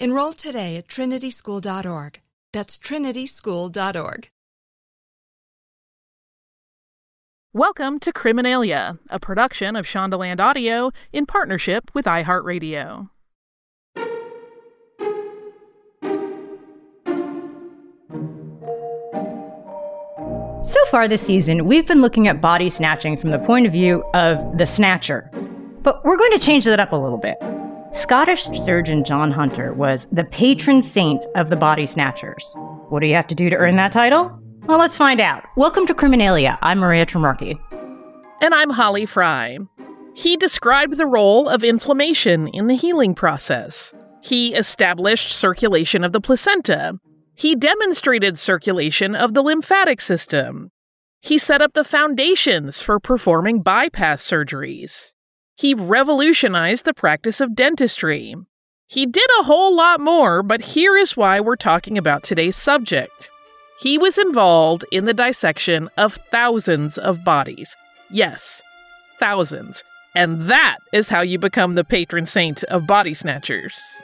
Enroll today at trinityschool.org. That's trinityschool.org. Welcome to Criminalia, a production of Shondaland Audio in partnership with iHeartRadio. So far this season, we've been looking at body snatching from the point of view of the snatcher. But we're going to change that up a little bit. Scottish surgeon John Hunter was the patron saint of the body snatchers. What do you have to do to earn that title? Well, let's find out. Welcome to Criminalia. I'm Maria Trimarchi. And I'm Holly Fry. He described the role of inflammation in the healing process. He established circulation of the placenta. He demonstrated circulation of the lymphatic system. He set up the foundations for performing bypass surgeries. He revolutionized the practice of dentistry. He did a whole lot more, but here is why we're talking about today's subject. He was involved in the dissection of thousands of bodies. Yes, thousands. And that is how you become the patron saint of body snatchers.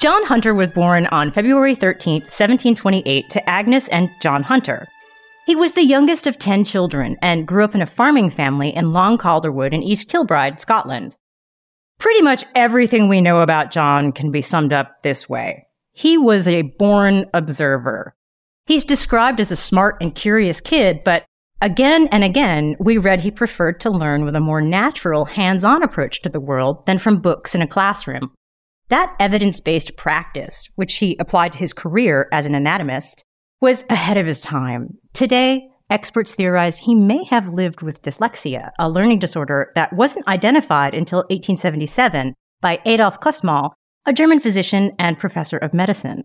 John Hunter was born on February 13, 1728, to Agnes and John Hunter. He was the youngest of 10 children and grew up in a farming family in Long Calderwood in East Kilbride, Scotland. Pretty much everything we know about John can be summed up this way. He was a born observer. He's described as a smart and curious kid, but again and again, we read he preferred to learn with a more natural, hands on approach to the world than from books in a classroom. That evidence based practice, which he applied to his career as an anatomist, was ahead of his time. Today, experts theorize he may have lived with dyslexia, a learning disorder that wasn't identified until 1877 by Adolf Kussmaul, a German physician and professor of medicine.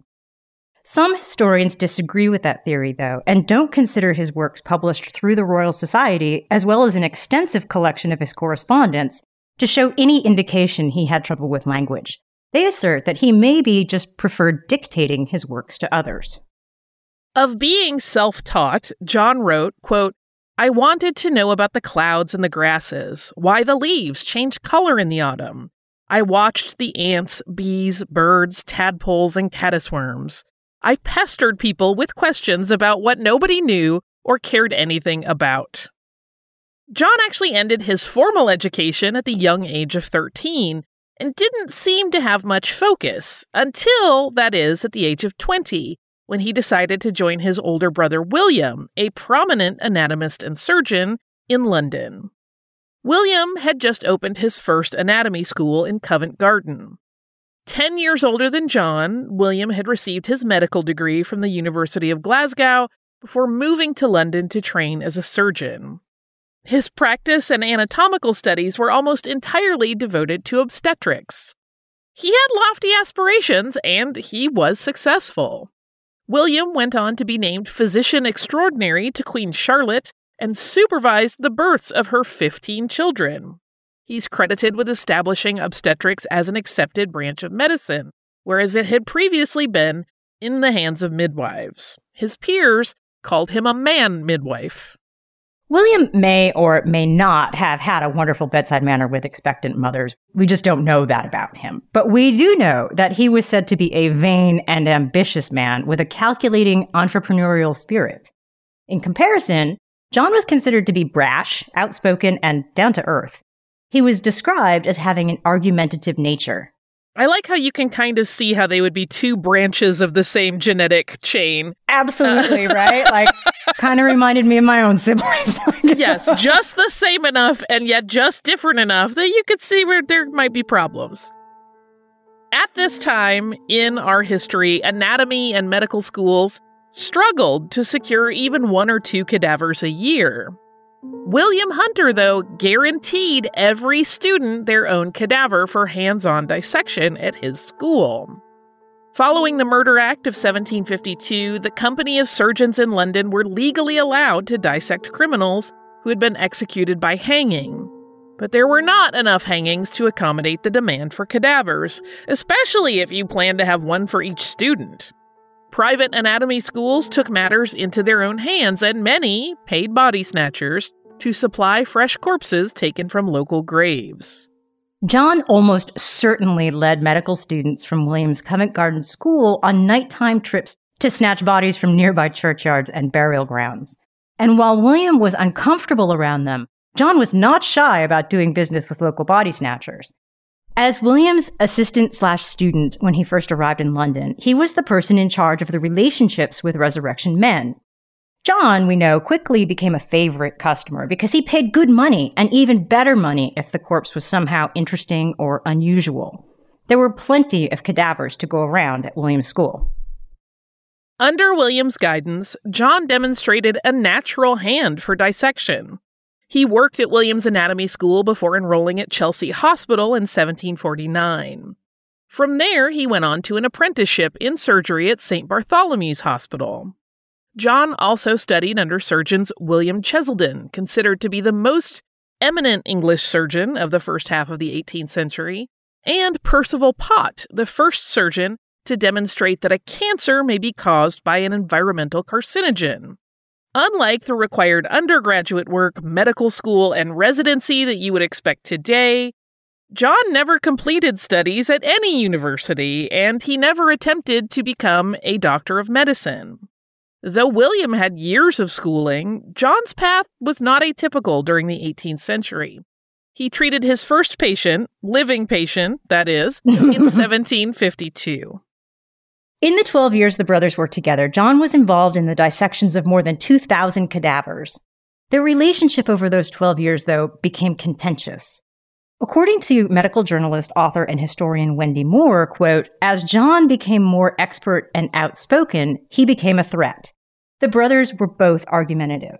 Some historians disagree with that theory, though, and don't consider his works published through the Royal Society, as well as an extensive collection of his correspondence, to show any indication he had trouble with language. They assert that he maybe just preferred dictating his works to others. Of being self taught, John wrote, quote, I wanted to know about the clouds and the grasses, why the leaves change color in the autumn. I watched the ants, bees, birds, tadpoles, and caddisworms. I pestered people with questions about what nobody knew or cared anything about. John actually ended his formal education at the young age of 13 and didn't seem to have much focus until, that is, at the age of 20, when he decided to join his older brother William, a prominent anatomist and surgeon, in London. William had just opened his first anatomy school in Covent Garden. Ten years older than John, William had received his medical degree from the University of Glasgow before moving to London to train as a surgeon. His practice and anatomical studies were almost entirely devoted to obstetrics. He had lofty aspirations, and he was successful. William went on to be named physician extraordinary to Queen Charlotte and supervised the births of her 15 children. He's credited with establishing obstetrics as an accepted branch of medicine, whereas it had previously been in the hands of midwives. His peers called him a man midwife. William may or may not have had a wonderful bedside manner with expectant mothers. We just don't know that about him. But we do know that he was said to be a vain and ambitious man with a calculating entrepreneurial spirit. In comparison, John was considered to be brash, outspoken, and down to earth. He was described as having an argumentative nature. I like how you can kind of see how they would be two branches of the same genetic chain. Absolutely, uh, right? Like, kind of reminded me of my own siblings. yes, just the same enough and yet just different enough that you could see where there might be problems. At this time in our history, anatomy and medical schools struggled to secure even one or two cadavers a year. William Hunter, though, guaranteed every student their own cadaver for hands on dissection at his school. Following the Murder Act of 1752, the Company of Surgeons in London were legally allowed to dissect criminals who had been executed by hanging. But there were not enough hangings to accommodate the demand for cadavers, especially if you planned to have one for each student. Private anatomy schools took matters into their own hands, and many paid body snatchers to supply fresh corpses taken from local graves. John almost certainly led medical students from Williams Covent Garden School on nighttime trips to snatch bodies from nearby churchyards and burial grounds. And while William was uncomfortable around them, John was not shy about doing business with local body snatchers. As William's assistant slash student when he first arrived in London, he was the person in charge of the relationships with resurrection men. John, we know, quickly became a favorite customer because he paid good money and even better money if the corpse was somehow interesting or unusual. There were plenty of cadavers to go around at William's school. Under William's guidance, John demonstrated a natural hand for dissection. He worked at Williams Anatomy School before enrolling at Chelsea Hospital in 1749. From there, he went on to an apprenticeship in surgery at St. Bartholomew's Hospital. John also studied under surgeons William Cheselden, considered to be the most eminent English surgeon of the first half of the 18th century, and Percival Pott, the first surgeon to demonstrate that a cancer may be caused by an environmental carcinogen. Unlike the required undergraduate work, medical school, and residency that you would expect today, John never completed studies at any university, and he never attempted to become a doctor of medicine. Though William had years of schooling, John's path was not atypical during the 18th century. He treated his first patient, living patient, that is, in 1752. In the 12 years the brothers worked together, John was involved in the dissections of more than 2,000 cadavers. Their relationship over those 12 years, though, became contentious. According to medical journalist, author, and historian Wendy Moore, quote, as John became more expert and outspoken, he became a threat. The brothers were both argumentative.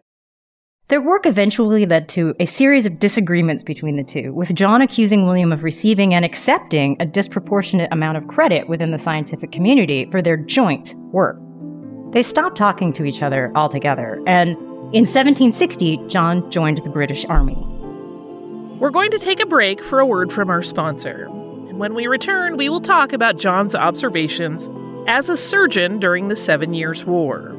Their work eventually led to a series of disagreements between the two, with John accusing William of receiving and accepting a disproportionate amount of credit within the scientific community for their joint work. They stopped talking to each other altogether, and in 1760, John joined the British Army. We're going to take a break for a word from our sponsor. And when we return, we will talk about John's observations as a surgeon during the Seven Years' War.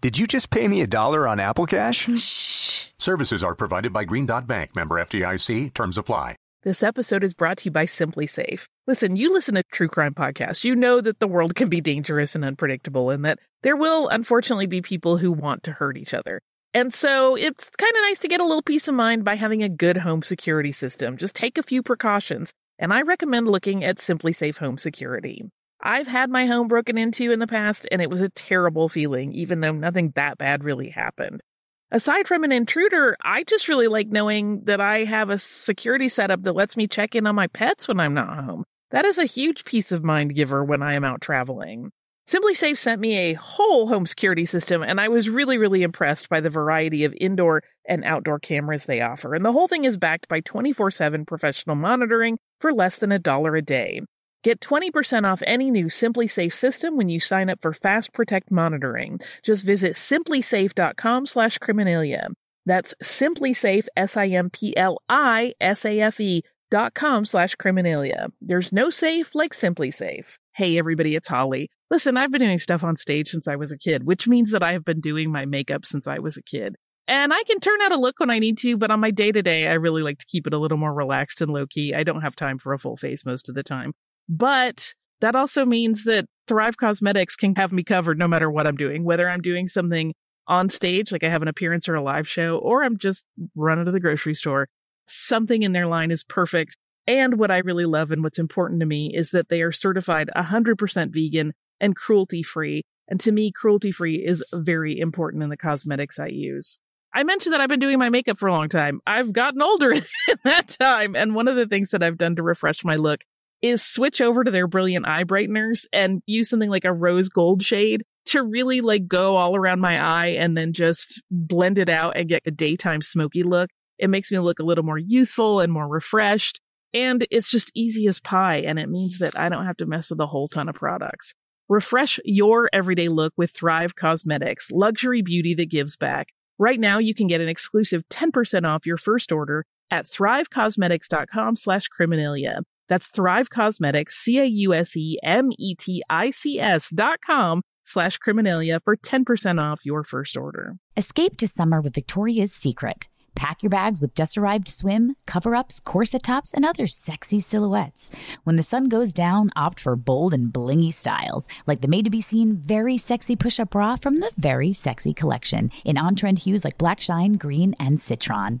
Did you just pay me a dollar on Apple Cash? Shh. Services are provided by Green Dot Bank, member FDIC. Terms apply. This episode is brought to you by SimpliSafe. Listen, you listen to true crime podcasts. You know that the world can be dangerous and unpredictable, and that there will unfortunately be people who want to hurt each other. And so it's kind of nice to get a little peace of mind by having a good home security system. Just take a few precautions, and I recommend looking at SimpliSafe Home Security. I've had my home broken into in the past, and it was a terrible feeling, even though nothing that bad really happened. Aside from an intruder, I just really like knowing that I have a security setup that lets me check in on my pets when I'm not home. That is a huge peace of mind giver when I am out traveling. SimpliSafe sent me a whole home security system, and I was really, really impressed by the variety of indoor and outdoor cameras they offer. And the whole thing is backed by 24 7 professional monitoring for less than a dollar a day. Get 20% off any new SimpliSafe system when you sign up for Fast Protect monitoring. Just visit simplisafe.com slash criminalia. That's simplisafe, S-I-M-P-L-I-S-A-F-E dot com slash criminalia. There's no safe like SimpliSafe. Hey everybody, it's Holly. Listen, I've been doing stuff on stage since I was a kid, which means that I have been doing my makeup since I was a kid. And I can turn out a look when I need to, but on my day to day, I really like to keep it a little more relaxed and low key. I don't have time for a full face most of the time. But that also means that Thrive Causemetics can have me covered no matter what I'm doing, whether I'm doing something on stage, like I have an appearance or a live show, or I'm just running to the grocery store. Something in their line is perfect. And what I really love and what's important to me is that they are certified 100% vegan and cruelty free. And to me, cruelty free is very important in the cosmetics I use. I mentioned that I've been doing my makeup for a long time. I've gotten older in that time. And one of the things that I've done to refresh my look is switch over to their brilliant eye brighteners and use something like a rose gold shade to really like go all around my eye and then just blend it out and get a daytime smoky look. It makes me look a little more youthful and more refreshed. And it's just easy as pie. And it means that I don't have to mess with a whole ton of products. Refresh your everyday look with Thrive Causemetics, luxury beauty that gives back. Right now, you can get an exclusive 10% off your first order at thrivecausemetics.com slash criminalia. That's Thrive Causemetics, C-A-U-S-E-M-E-T-I-C-S dot com slash criminalia for 10% off your first order. Escape to summer with Victoria's Secret. Pack your bags with just arrived swim, cover ups, corset tops, and other sexy silhouettes. When the sun goes down, opt for bold and blingy styles, like the made to be seen very sexy push up bra from the Very Sexy collection in on trend hues like black shine, green, and citron.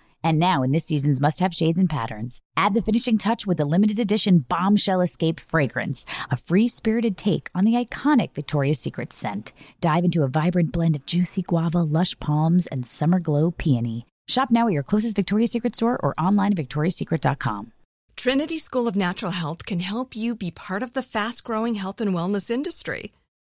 And now, in this season's must have shades and patterns, add the finishing touch with the limited edition Bombshell Escape fragrance, a free spirited take on the iconic Victoria's Secret scent. Dive into a vibrant blend of juicy guava, lush palms, and summer glow peony. Shop now at your closest Victoria's Secret store or online at victoriassecret.com. Trinity School of Natural Health can help you be part of the fast growing health and wellness industry.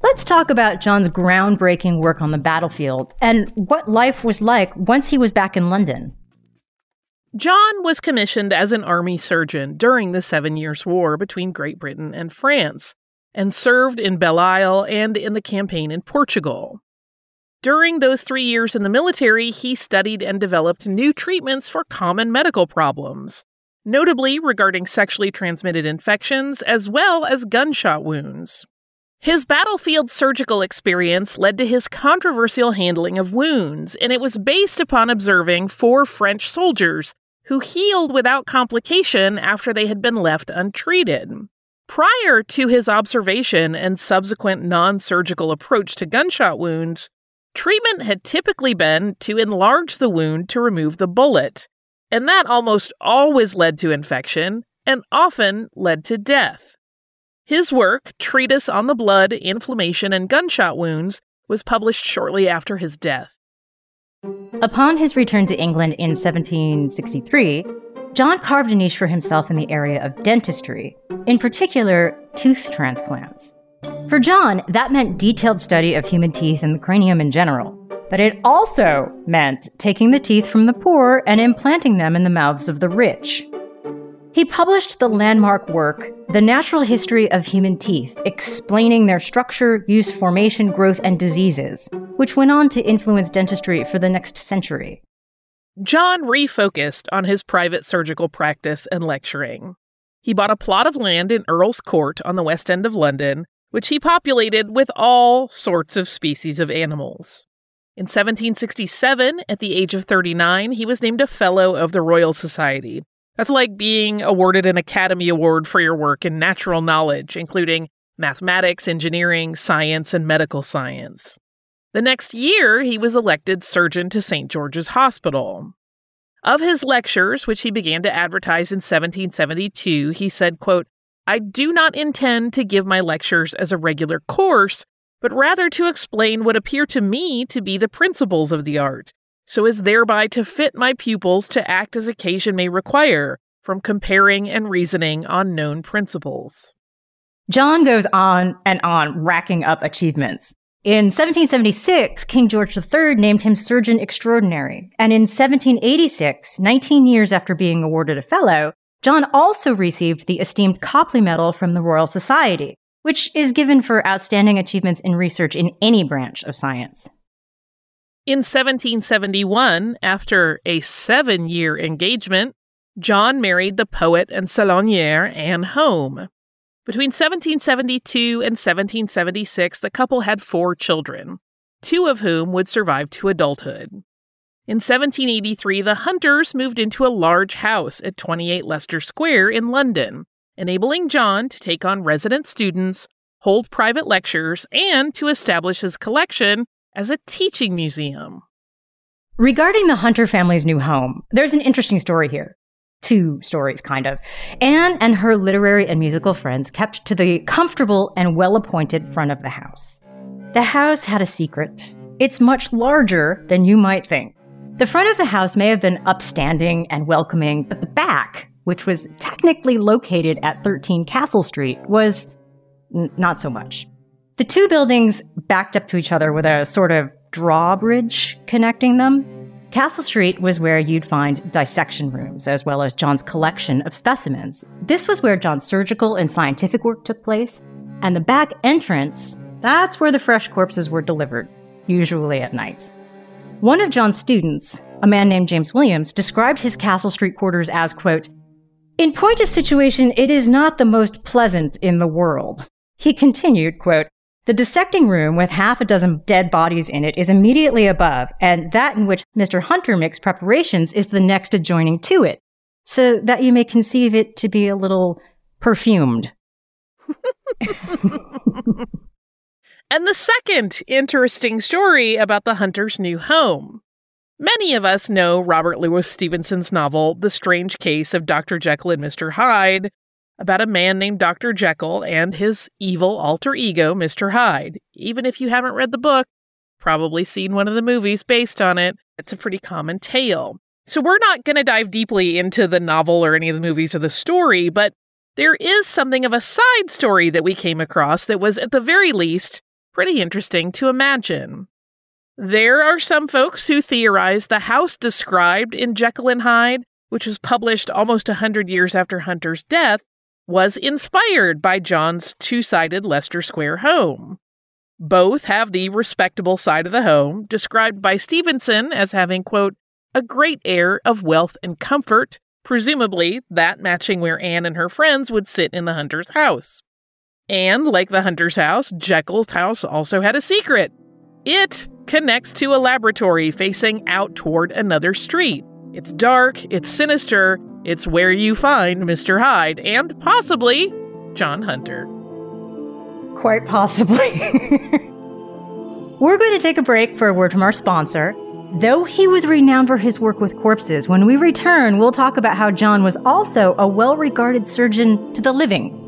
Let's talk about John's groundbreaking work on the battlefield and what life was like once he was back in London. John was commissioned as an army surgeon during the Seven Years' War between Great Britain and France and served in Belle Isle and in the campaign in Portugal. During those three years in the military, he studied and developed new treatments for common medical problems, notably regarding sexually transmitted infections as well as gunshot wounds. His battlefield surgical experience led to his controversial handling of wounds, and it was based upon observing four French soldiers who healed without complication after they had been left untreated. Prior to his observation and subsequent non surgical approach to gunshot wounds, treatment had typically been to enlarge the wound to remove the bullet, and that almost always led to infection and often led to death. His work, Treatise on the Blood, Inflammation, and Gunshot Wounds, was published shortly after his death. Upon his return to England in 1763, John carved a niche for himself in the area of dentistry, in particular, tooth transplants. For John, that meant detailed study of human teeth and the cranium in general, but it also meant taking the teeth from the poor and implanting them in the mouths of the rich. He published the landmark work, The Natural History of Human Teeth, explaining their structure, use, formation, growth, and diseases, which went on to influence dentistry for the next century. John refocused on his private surgical practice and lecturing. He bought a plot of land in Earl's Court on the west end of London, which he populated with all sorts of species of animals. In 1767, at the age of 39, he was named a Fellow of the Royal Society. That's like being awarded an Academy Award for your work in natural knowledge, including mathematics, engineering, science, and medical science. The next year, he was elected surgeon to St. George's Hospital. Of his lectures, which he began to advertise in 1772, he said, quote, I do not intend to give my lectures as a regular course, but rather to explain what appear to me to be the principles of the art, so as thereby to fit my pupils to act as occasion may require, from comparing and reasoning on known principles. John goes on and on, racking up achievements. In 1776, King George III named him Surgeon Extraordinary. And in 1786, 19 years after being awarded a Fellow, John also received the esteemed Copley Medal from the Royal Society, which is given for outstanding achievements in research in any branch of science. In 1771, after a seven year engagement, John married the poet and saloniere Anne Home. Between 1772 and 1776, the couple had four children, two of whom would survive to adulthood. In 1783, the Hunters moved into a large house at 28 Leicester Square in London, enabling John to take on resident students, hold private lectures, and to establish his collection as a teaching museum. Regarding the Hunter family's new home, there's an interesting story here two stories, kind of. Anne and her literary and musical friends kept to the comfortable and well appointed front of the house. The house had a secret. It's much larger than you might think. The front of the house may have been upstanding and welcoming, but the back, which was technically located at 13 Castle Street, was n- not so much. The two buildings backed up to each other with a sort of drawbridge connecting them, Castle Street was where you'd find dissection rooms, as well as John's collection of specimens. This was where John's surgical and scientific work took place. And the back entrance, that's where the fresh corpses were delivered, usually at night. One of John's students, a man named James Williams, described his Castle Street quarters as, quote, In point of situation, it is not the most pleasant in the world. He continued, quote, the dissecting room with half a dozen dead bodies in it is immediately above, and that in which Mr. Hunter makes preparations is the next adjoining to it, so that you may conceive it to be a little perfumed. and the second interesting story about the Hunter's new home. Many of us know Robert Louis Stevenson's novel, The Strange Case of Dr. Jekyll and Mr. Hyde, about a man named Dr. Jekyll and his evil alter ego, Mr. Hyde. Even if you haven't read the book, probably seen one of the movies based on it, it's a pretty common tale. So we're not going to dive deeply into the novel or any of the movies or the story, but there is something of a side story that we came across that was, at the very least, pretty interesting to imagine. There are some folks who theorize the house described in Jekyll and Hyde, which was published almost a hundred years after Hunter's death, was inspired by John's two sided Leicester Square home. Both have the respectable side of the home, described by Stevenson as having, quote, a great air of wealth and comfort, presumably that matching where Anne and her friends would sit in the hunter's house. And like the Hunter's house, Jekyll's house also had a secret. It connects to a laboratory facing out toward another street. It's dark, it's sinister, it's where you find Mr. Hyde and possibly John Hunter. Quite possibly. We're going to take a break for a word from our sponsor. Though he was renowned for his work with corpses, when we return, we'll talk about how John was also a well regarded surgeon to the living.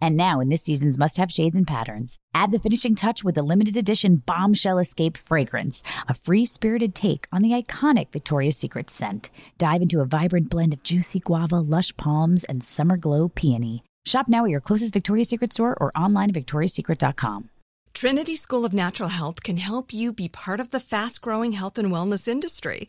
And now, in this season's must have shades and patterns, add the finishing touch with the limited edition Bombshell Escape fragrance, a free spirited take on the iconic Victoria's Secret scent. Dive into a vibrant blend of juicy guava, lush palms, and summer glow peony. Shop now at your closest Victoria's Secret store or online at victoriassecret.com. Trinity School of Natural Health can help you be part of the fast growing health and wellness industry.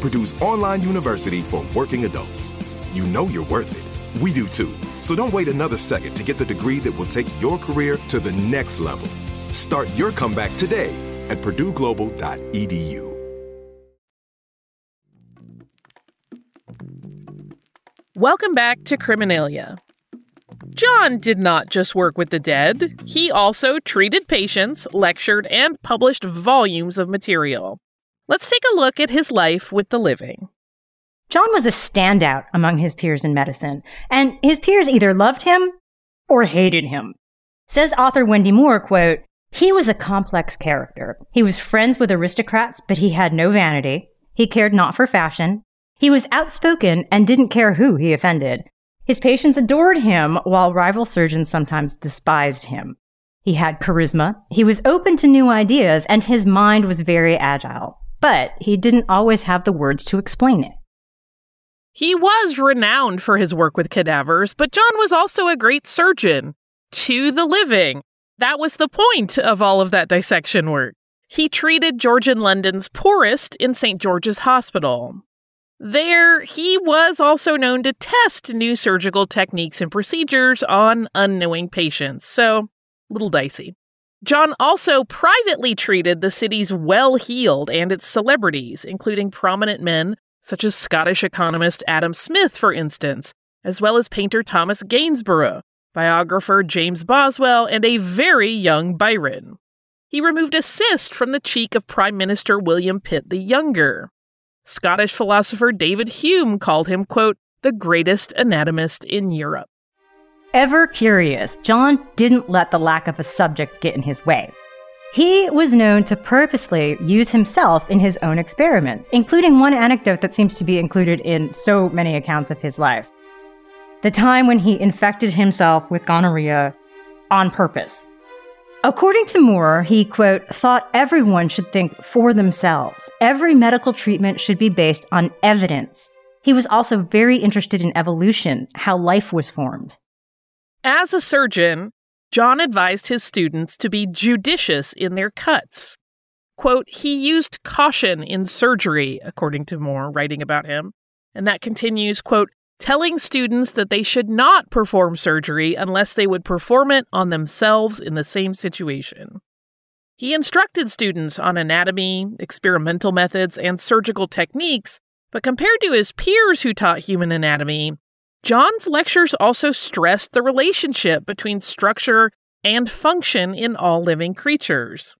Purdue's online university for working adults. You know you're worth it. We do too. So don't wait another second to get the degree that will take your career to the next level. Start your comeback today at purdueglobal.edu. Welcome back to Criminalia. John did not just work with the dead, he also treated patients, lectured, and published volumes of material. Let's take a look at his life with the living. John was a standout among his peers in medicine, and his peers either loved him or hated him. Says author Wendy Moore, quote, he was a complex character. He was friends with aristocrats, but he had no vanity. He cared not for fashion. He was outspoken and didn't care who he offended. His patients adored him, while rival surgeons sometimes despised him. He had charisma, he was open to new ideas, and his mind was very agile. But he didn't always have the words to explain it. He was renowned for his work with cadavers, but John was also a great surgeon to the living. That was the point of all of that dissection work. He treated Georgian London's poorest in St. George's Hospital. There, he was also known to test new surgical techniques and procedures on unknowing patients, so a little dicey. John also privately treated the city's well heeled and its celebrities, including prominent men such as Scottish economist Adam Smith, for instance, as well as painter Thomas Gainsborough, biographer James Boswell, and a very young Byron. He removed a cyst from the cheek of Prime Minister William Pitt the Younger. Scottish philosopher David Hume called him, quote, the greatest anatomist in Europe. Ever curious, John didn't let the lack of a subject get in his way. He was known to purposely use himself in his own experiments, including one anecdote that seems to be included in so many accounts of his life. The time when he infected himself with gonorrhea on purpose. According to Moore, he, quote, thought everyone should think for themselves. Every medical treatment should be based on evidence. He was also very interested in evolution, how life was formed. As a surgeon, John advised his students to be judicious in their cuts. Quote, he used caution in surgery, according to Moore, writing about him. And that continues, quote, telling students that they should not perform surgery unless they would perform it on themselves in the same situation. He instructed students on anatomy, experimental methods, and surgical techniques, but compared to his peers who taught human anatomy, John's lectures also stressed the relationship between structure and function in all living creatures.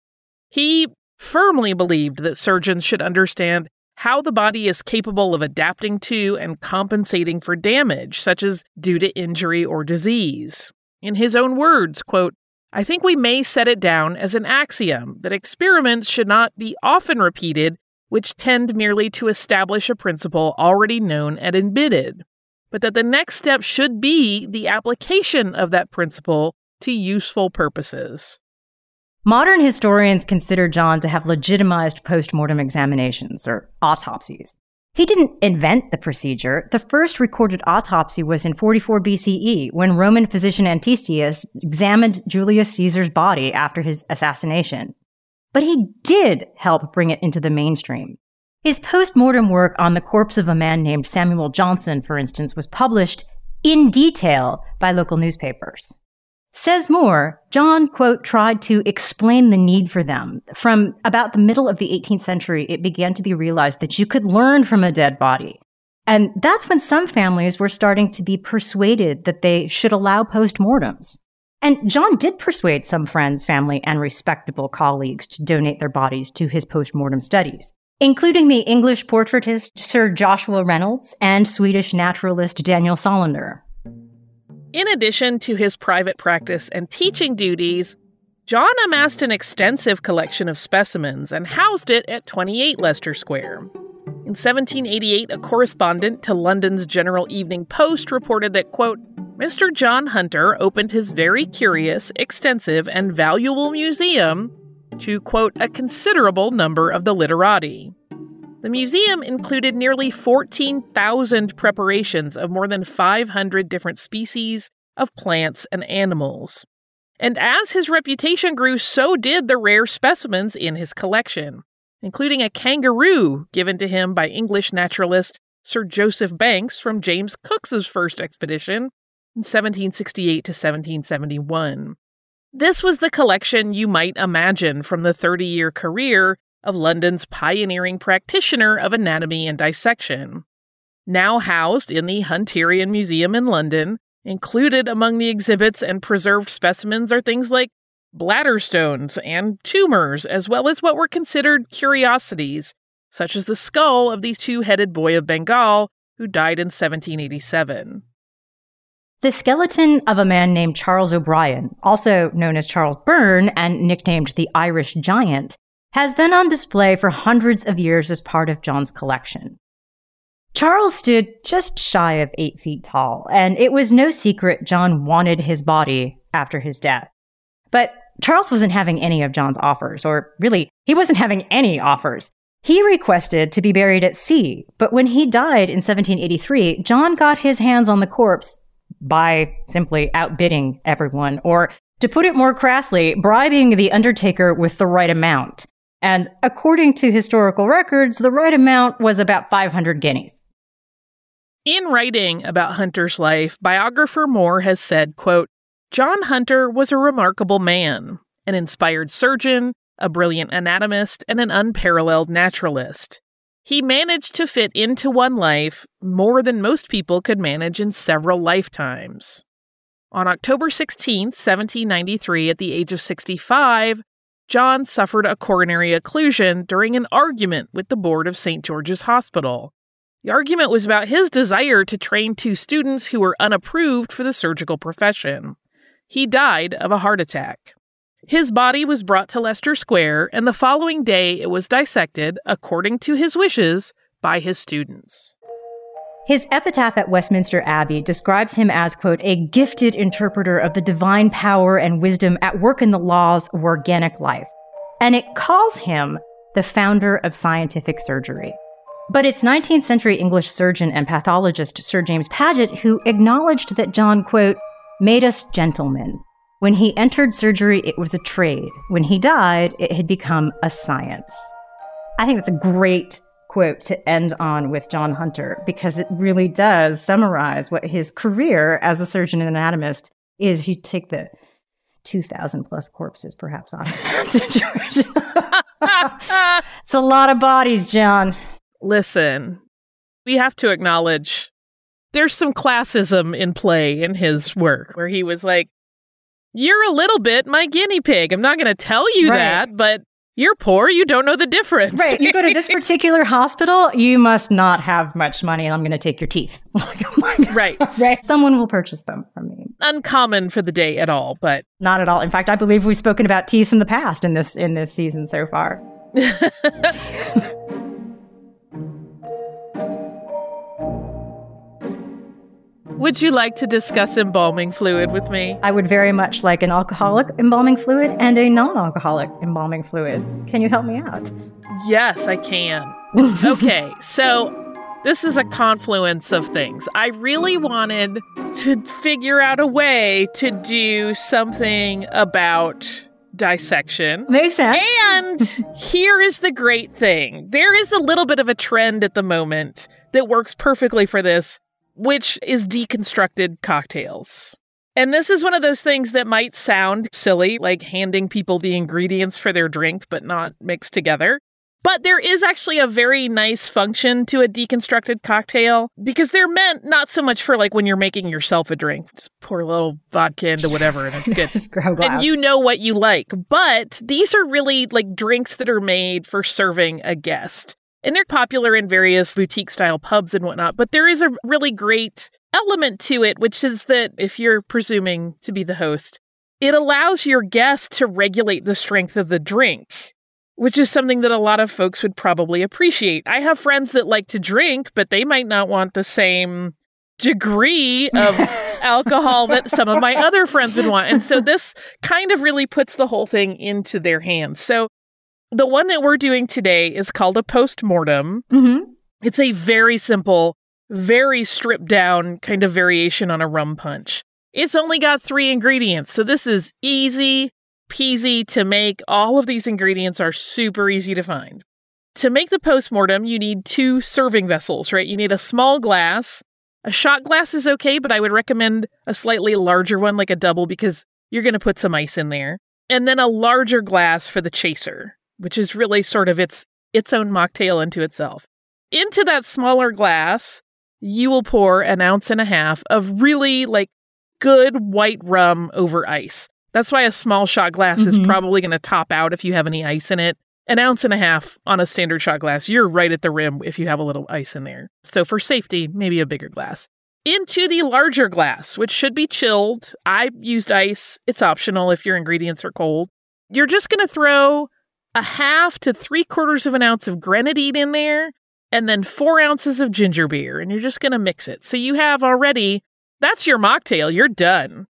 He firmly believed that surgeons should understand how the body is capable of adapting to and compensating for damage, such as due to injury or disease. In his own words, quote, I think we may set it down as an axiom that experiments should not be often repeated which tend merely to establish a principle already known and admitted but that the next step should be the application of that principle to useful purposes. Modern historians consider John to have legitimized postmortem examinations, or autopsies. He didn't invent the procedure. The first recorded autopsy was in 44 BCE when Roman physician Antistius examined Julius Caesar's body after his assassination. But he did help bring it into the mainstream. His post-mortem work on the corpse of a man named Samuel Johnson, for instance, was published in detail by local newspapers. Says Moore, John, quote, tried to explain the need for them. From about the middle of the 18th century, it began to be realized that you could learn from a dead body. And that's when some families were starting to be persuaded that they should allow postmortems. And John did persuade some friends, family, and respectable colleagues to donate their bodies to his postmortem studies including the English portraitist Sir Joshua Reynolds and Swedish naturalist Daniel Solander. In addition to his private practice and teaching duties, John amassed an extensive collection of specimens and housed it at 28 Leicester Square. In 1788, a correspondent to London's General Evening Post reported that, quote, Mr. John Hunter opened his very curious, extensive, and valuable museum to, quote, a considerable number of the literati. The museum included nearly 14,000 preparations of more than 500 different species of plants and animals. And as his reputation grew, so did the rare specimens in his collection, including a kangaroo given to him by English naturalist Sir Joseph Banks from James Cook's first expedition, in 1768 to 1771. This was the collection you might imagine from the 30 year career of London's pioneering practitioner of anatomy and dissection. Now housed in the Hunterian Museum in London, included among the exhibits and preserved specimens are things like bladder stones and tumors, as well as what were considered curiosities, such as the skull of the two headed boy of Bengal who died in 1787. The skeleton of a man named Charles O'Brien, also known as Charles Byrne and nicknamed the Irish Giant, has been on display for hundreds of years as part of John's collection. Charles stood just shy of eight feet tall, and it was no secret John wanted his body after his death. But Charles wasn't having any of John's offers, or really, he wasn't having any offers. He requested to be buried at sea, but when he died in 1783, John got his hands on the corpse by simply outbidding everyone, or to put it more crassly, bribing the undertaker with the right amount. And according to historical records, the right amount was about 500 guineas. In writing about Hunter's life, biographer Moore has said, quote, John Hunter was a remarkable man, an inspired surgeon, a brilliant anatomist, and an unparalleled naturalist. He managed to fit into one life more than most people could manage in several lifetimes. On October 16, 1793, at the age of 65, John suffered a coronary occlusion during an argument with the board of St. George's Hospital. The argument was about his desire to train two students who were unapproved for the surgical profession. He died of a heart attack. His body was brought to Leicester Square, and the following day it was dissected, according to his wishes, by his students. His epitaph at Westminster Abbey describes him as, quote, a gifted interpreter of the divine power and wisdom at work in the laws of organic life. And it calls him the founder of scientific surgery. But it's 19th century English surgeon and pathologist Sir James Paget who acknowledged that John, quote, made us gentlemen. When he entered surgery, it was a trade. When he died, it had become a science. I think that's a great quote to end on with John Hunter because it really does summarize what his career as a surgeon and anatomist is. If you take the 2,000 plus corpses perhaps out of that situation. it's a lot of bodies, John. Listen, we have to acknowledge there's some classism in play in his work where he was like, You're a little bit my guinea pig. I'm not going to tell you right. that, but you're poor. You don't know the difference. Right. You go to this particular hospital, you must not have much money, and I'm going to take your teeth. Oh right. Right. Someone will purchase them from me. Uncommon for the day at all, but not at all. In fact, I believe we've spoken about teeth in the past in this in this season so far. Would you like to discuss embalming fluid with me? I would very much like an alcoholic embalming fluid and a non alcoholic embalming fluid. Can you help me out? Yes, I can. okay, so this is a confluence of things. I really wanted to figure out a way to do something about dissection. Makes sense. And here is the great thing there is a little bit of a trend at the moment that works perfectly for this which is deconstructed cocktails. And this is one of those things that might sound silly, like handing people the ingredients for their drink, but not mixed together. But there is actually a very nice function to a deconstructed cocktail because they're meant not so much for like when you're making yourself a drink, just pour a little vodka into whatever and it's good. just grab and you know what you like. But these are really like drinks that are made for serving a guest. And they're popular in various boutique style pubs and whatnot. But there is a really great element to it, which is that if you're presuming to be the host, it allows your guest to regulate the strength of the drink, which is something that a lot of folks would probably appreciate. I have friends that like to drink, but they might not want the same degree of alcohol that some of my other friends would want. And so this kind of really puts the whole thing into their hands. So the one that we're doing today is called a post-mortem. Mm-hmm. It's a very simple, very stripped down kind of variation on a rum punch. It's only got three ingredients, so this is easy peasy to make. All of these ingredients are super easy to find. To make the post-mortem, you need two serving vessels, right? You need a small glass, A shot glass is okay, but I would recommend a slightly larger one, like a double, because you're going to put some ice in there. And then a larger glass for the chaser, which is really sort of its its own mocktail into itself. Into that smaller glass, you will pour an ounce and a half of really like good white rum over ice. That's why a small shot glass mm-hmm. is probably going to top out if you have any ice in it. An ounce and a half on a standard shot glass, you're right at the rim if you have a little ice in there. So, for safety, maybe a bigger glass. Into the larger glass, which should be chilled. I used ice. It's optional if your ingredients are cold. You're just going to throw a half to three quarters of an ounce of grenadine in there and then four ounces of ginger beer, and you're just going to mix it. So you have already, that's your mocktail. You're done.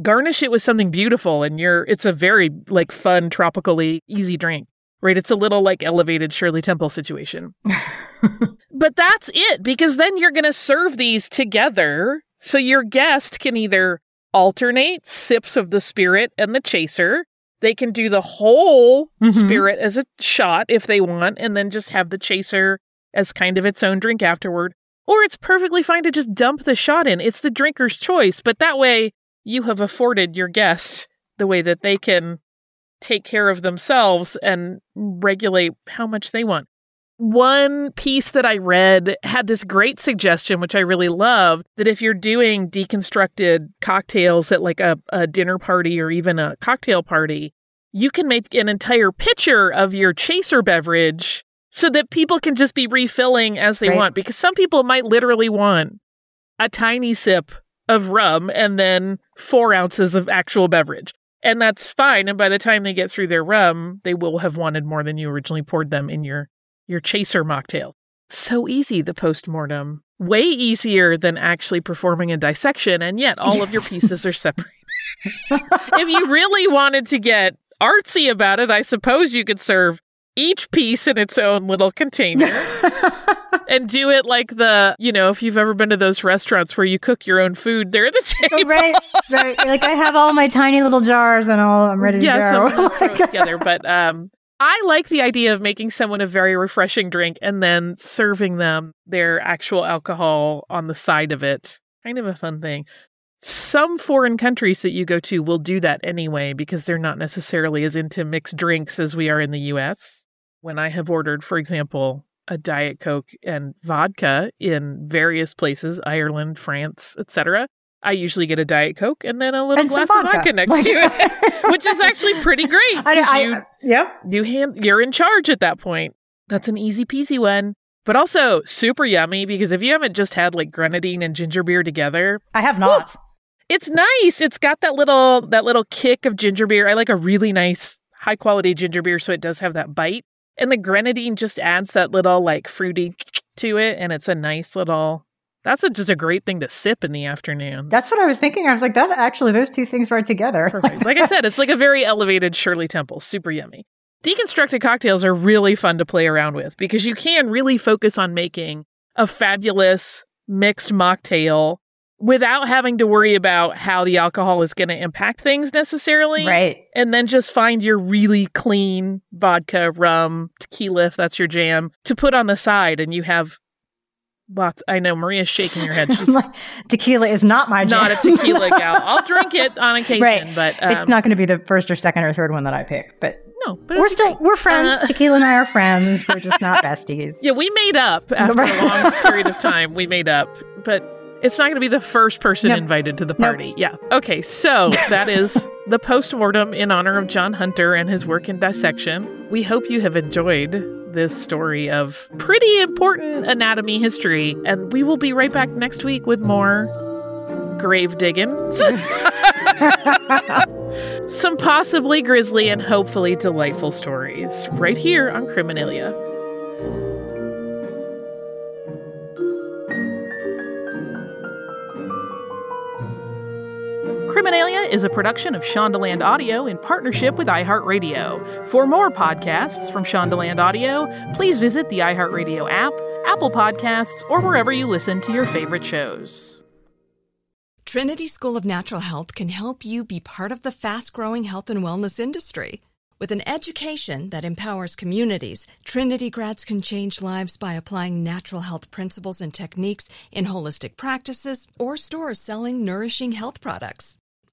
Garnish it with something beautiful, and you're, it's a very like fun, tropically easy drink, right? It's a little like elevated Shirley Temple situation. but that's it, because then you're going to serve these together. So your guest can either alternate sips of the spirit and the chaser. They can do the whole mm-hmm. spirit as a shot if they want, and then just have the chaser as kind of its own drink afterward. Or it's perfectly fine to just dump the shot in. It's the drinker's choice, but that way you have afforded your guest the way that they can take care of themselves and regulate how much they want. One piece that I read had this great suggestion, which I really love that if you're doing deconstructed cocktails at like a, a dinner party or even a cocktail party, you can make an entire pitcher of your chaser beverage so that people can just be refilling as they right. want because some people might literally want a tiny sip of rum and then four ounces of actual beverage. And that's fine. And by the time they get through their rum, they will have wanted more than you originally poured them in your your chaser mocktail. So easy, the post-mortem. Way easier than actually performing a dissection, and yet all yes. of your pieces are separated. if you really wanted to get artsy about it, I suppose you could serve each piece in its own little container and do it like the, you know, if you've ever been to those restaurants where you cook your own food, they're at the oh, table. right, right. Like I have all my tiny little jars and all I'm ready to yes, go. Throw it together. But um I like the idea of making someone a very refreshing drink and then serving them their actual alcohol on the side of it. Kind of a fun thing. Some foreign countries that you go to will do that anyway because they're not necessarily as into mixed drinks as we are in the US when I have ordered, for example, a Diet Coke and vodka in various places, Ireland, France, etc., I usually get a Diet Coke and then a little and glass of vodka next like, to it, which is actually pretty great because you, yep. you hand, you're in charge at that point. That's an easy peasy one, but also super yummy because if you haven't just had like grenadine and ginger beer together, I have not. it's nice. It's got that little that little kick of ginger beer. I like a really nice high quality ginger beer, so it does have that bite. And the grenadine just adds that little like fruity to it, and it's a nice little. That's a, just a great thing to sip in the afternoon. That's what I was thinking. I was like, that actually, those two things right together. Perfect. Like I said, it's like a very elevated Shirley Temple, super yummy. Deconstructed cocktails are really fun to play around with because you can really focus on making a fabulous mixed mocktail without having to worry about how the alcohol is going to impact things necessarily. Right. And then just find your really clean vodka, rum, tequila, if that's your jam, to put on the side. And you have lots. I know Maria's shaking her head. She's like, tequila is not my jam. Not a tequila gal. I'll drink it on occasion, right. but um, it's not going to be the first or second or third one that I pick. But no, but we're still we're friends. Uh, Tequila and I are friends. We're just not besties. Yeah, we made up after a long period of time. We made up, but it's not going to be the first person nope. invited to the party. Nope. Yeah. Okay. So that is the post-mortem in honor of John Hunter and his work in dissection. We hope you have enjoyed this story of pretty important anatomy history. And we will be right back next week with more grave digging. Some possibly grisly and hopefully delightful stories right here on Criminalia. Criminalia is a production of Shondaland Audio in partnership with iHeartRadio. For more podcasts from Shondaland Audio, please visit the iHeartRadio app, Apple Podcasts, or wherever you listen to your favorite shows. Trinity School of Natural Health can help you be part of the fast growing health and wellness industry. With an education that empowers communities, Trinity grads can change lives by applying natural health principles and techniques in holistic practices or stores selling nourishing health products.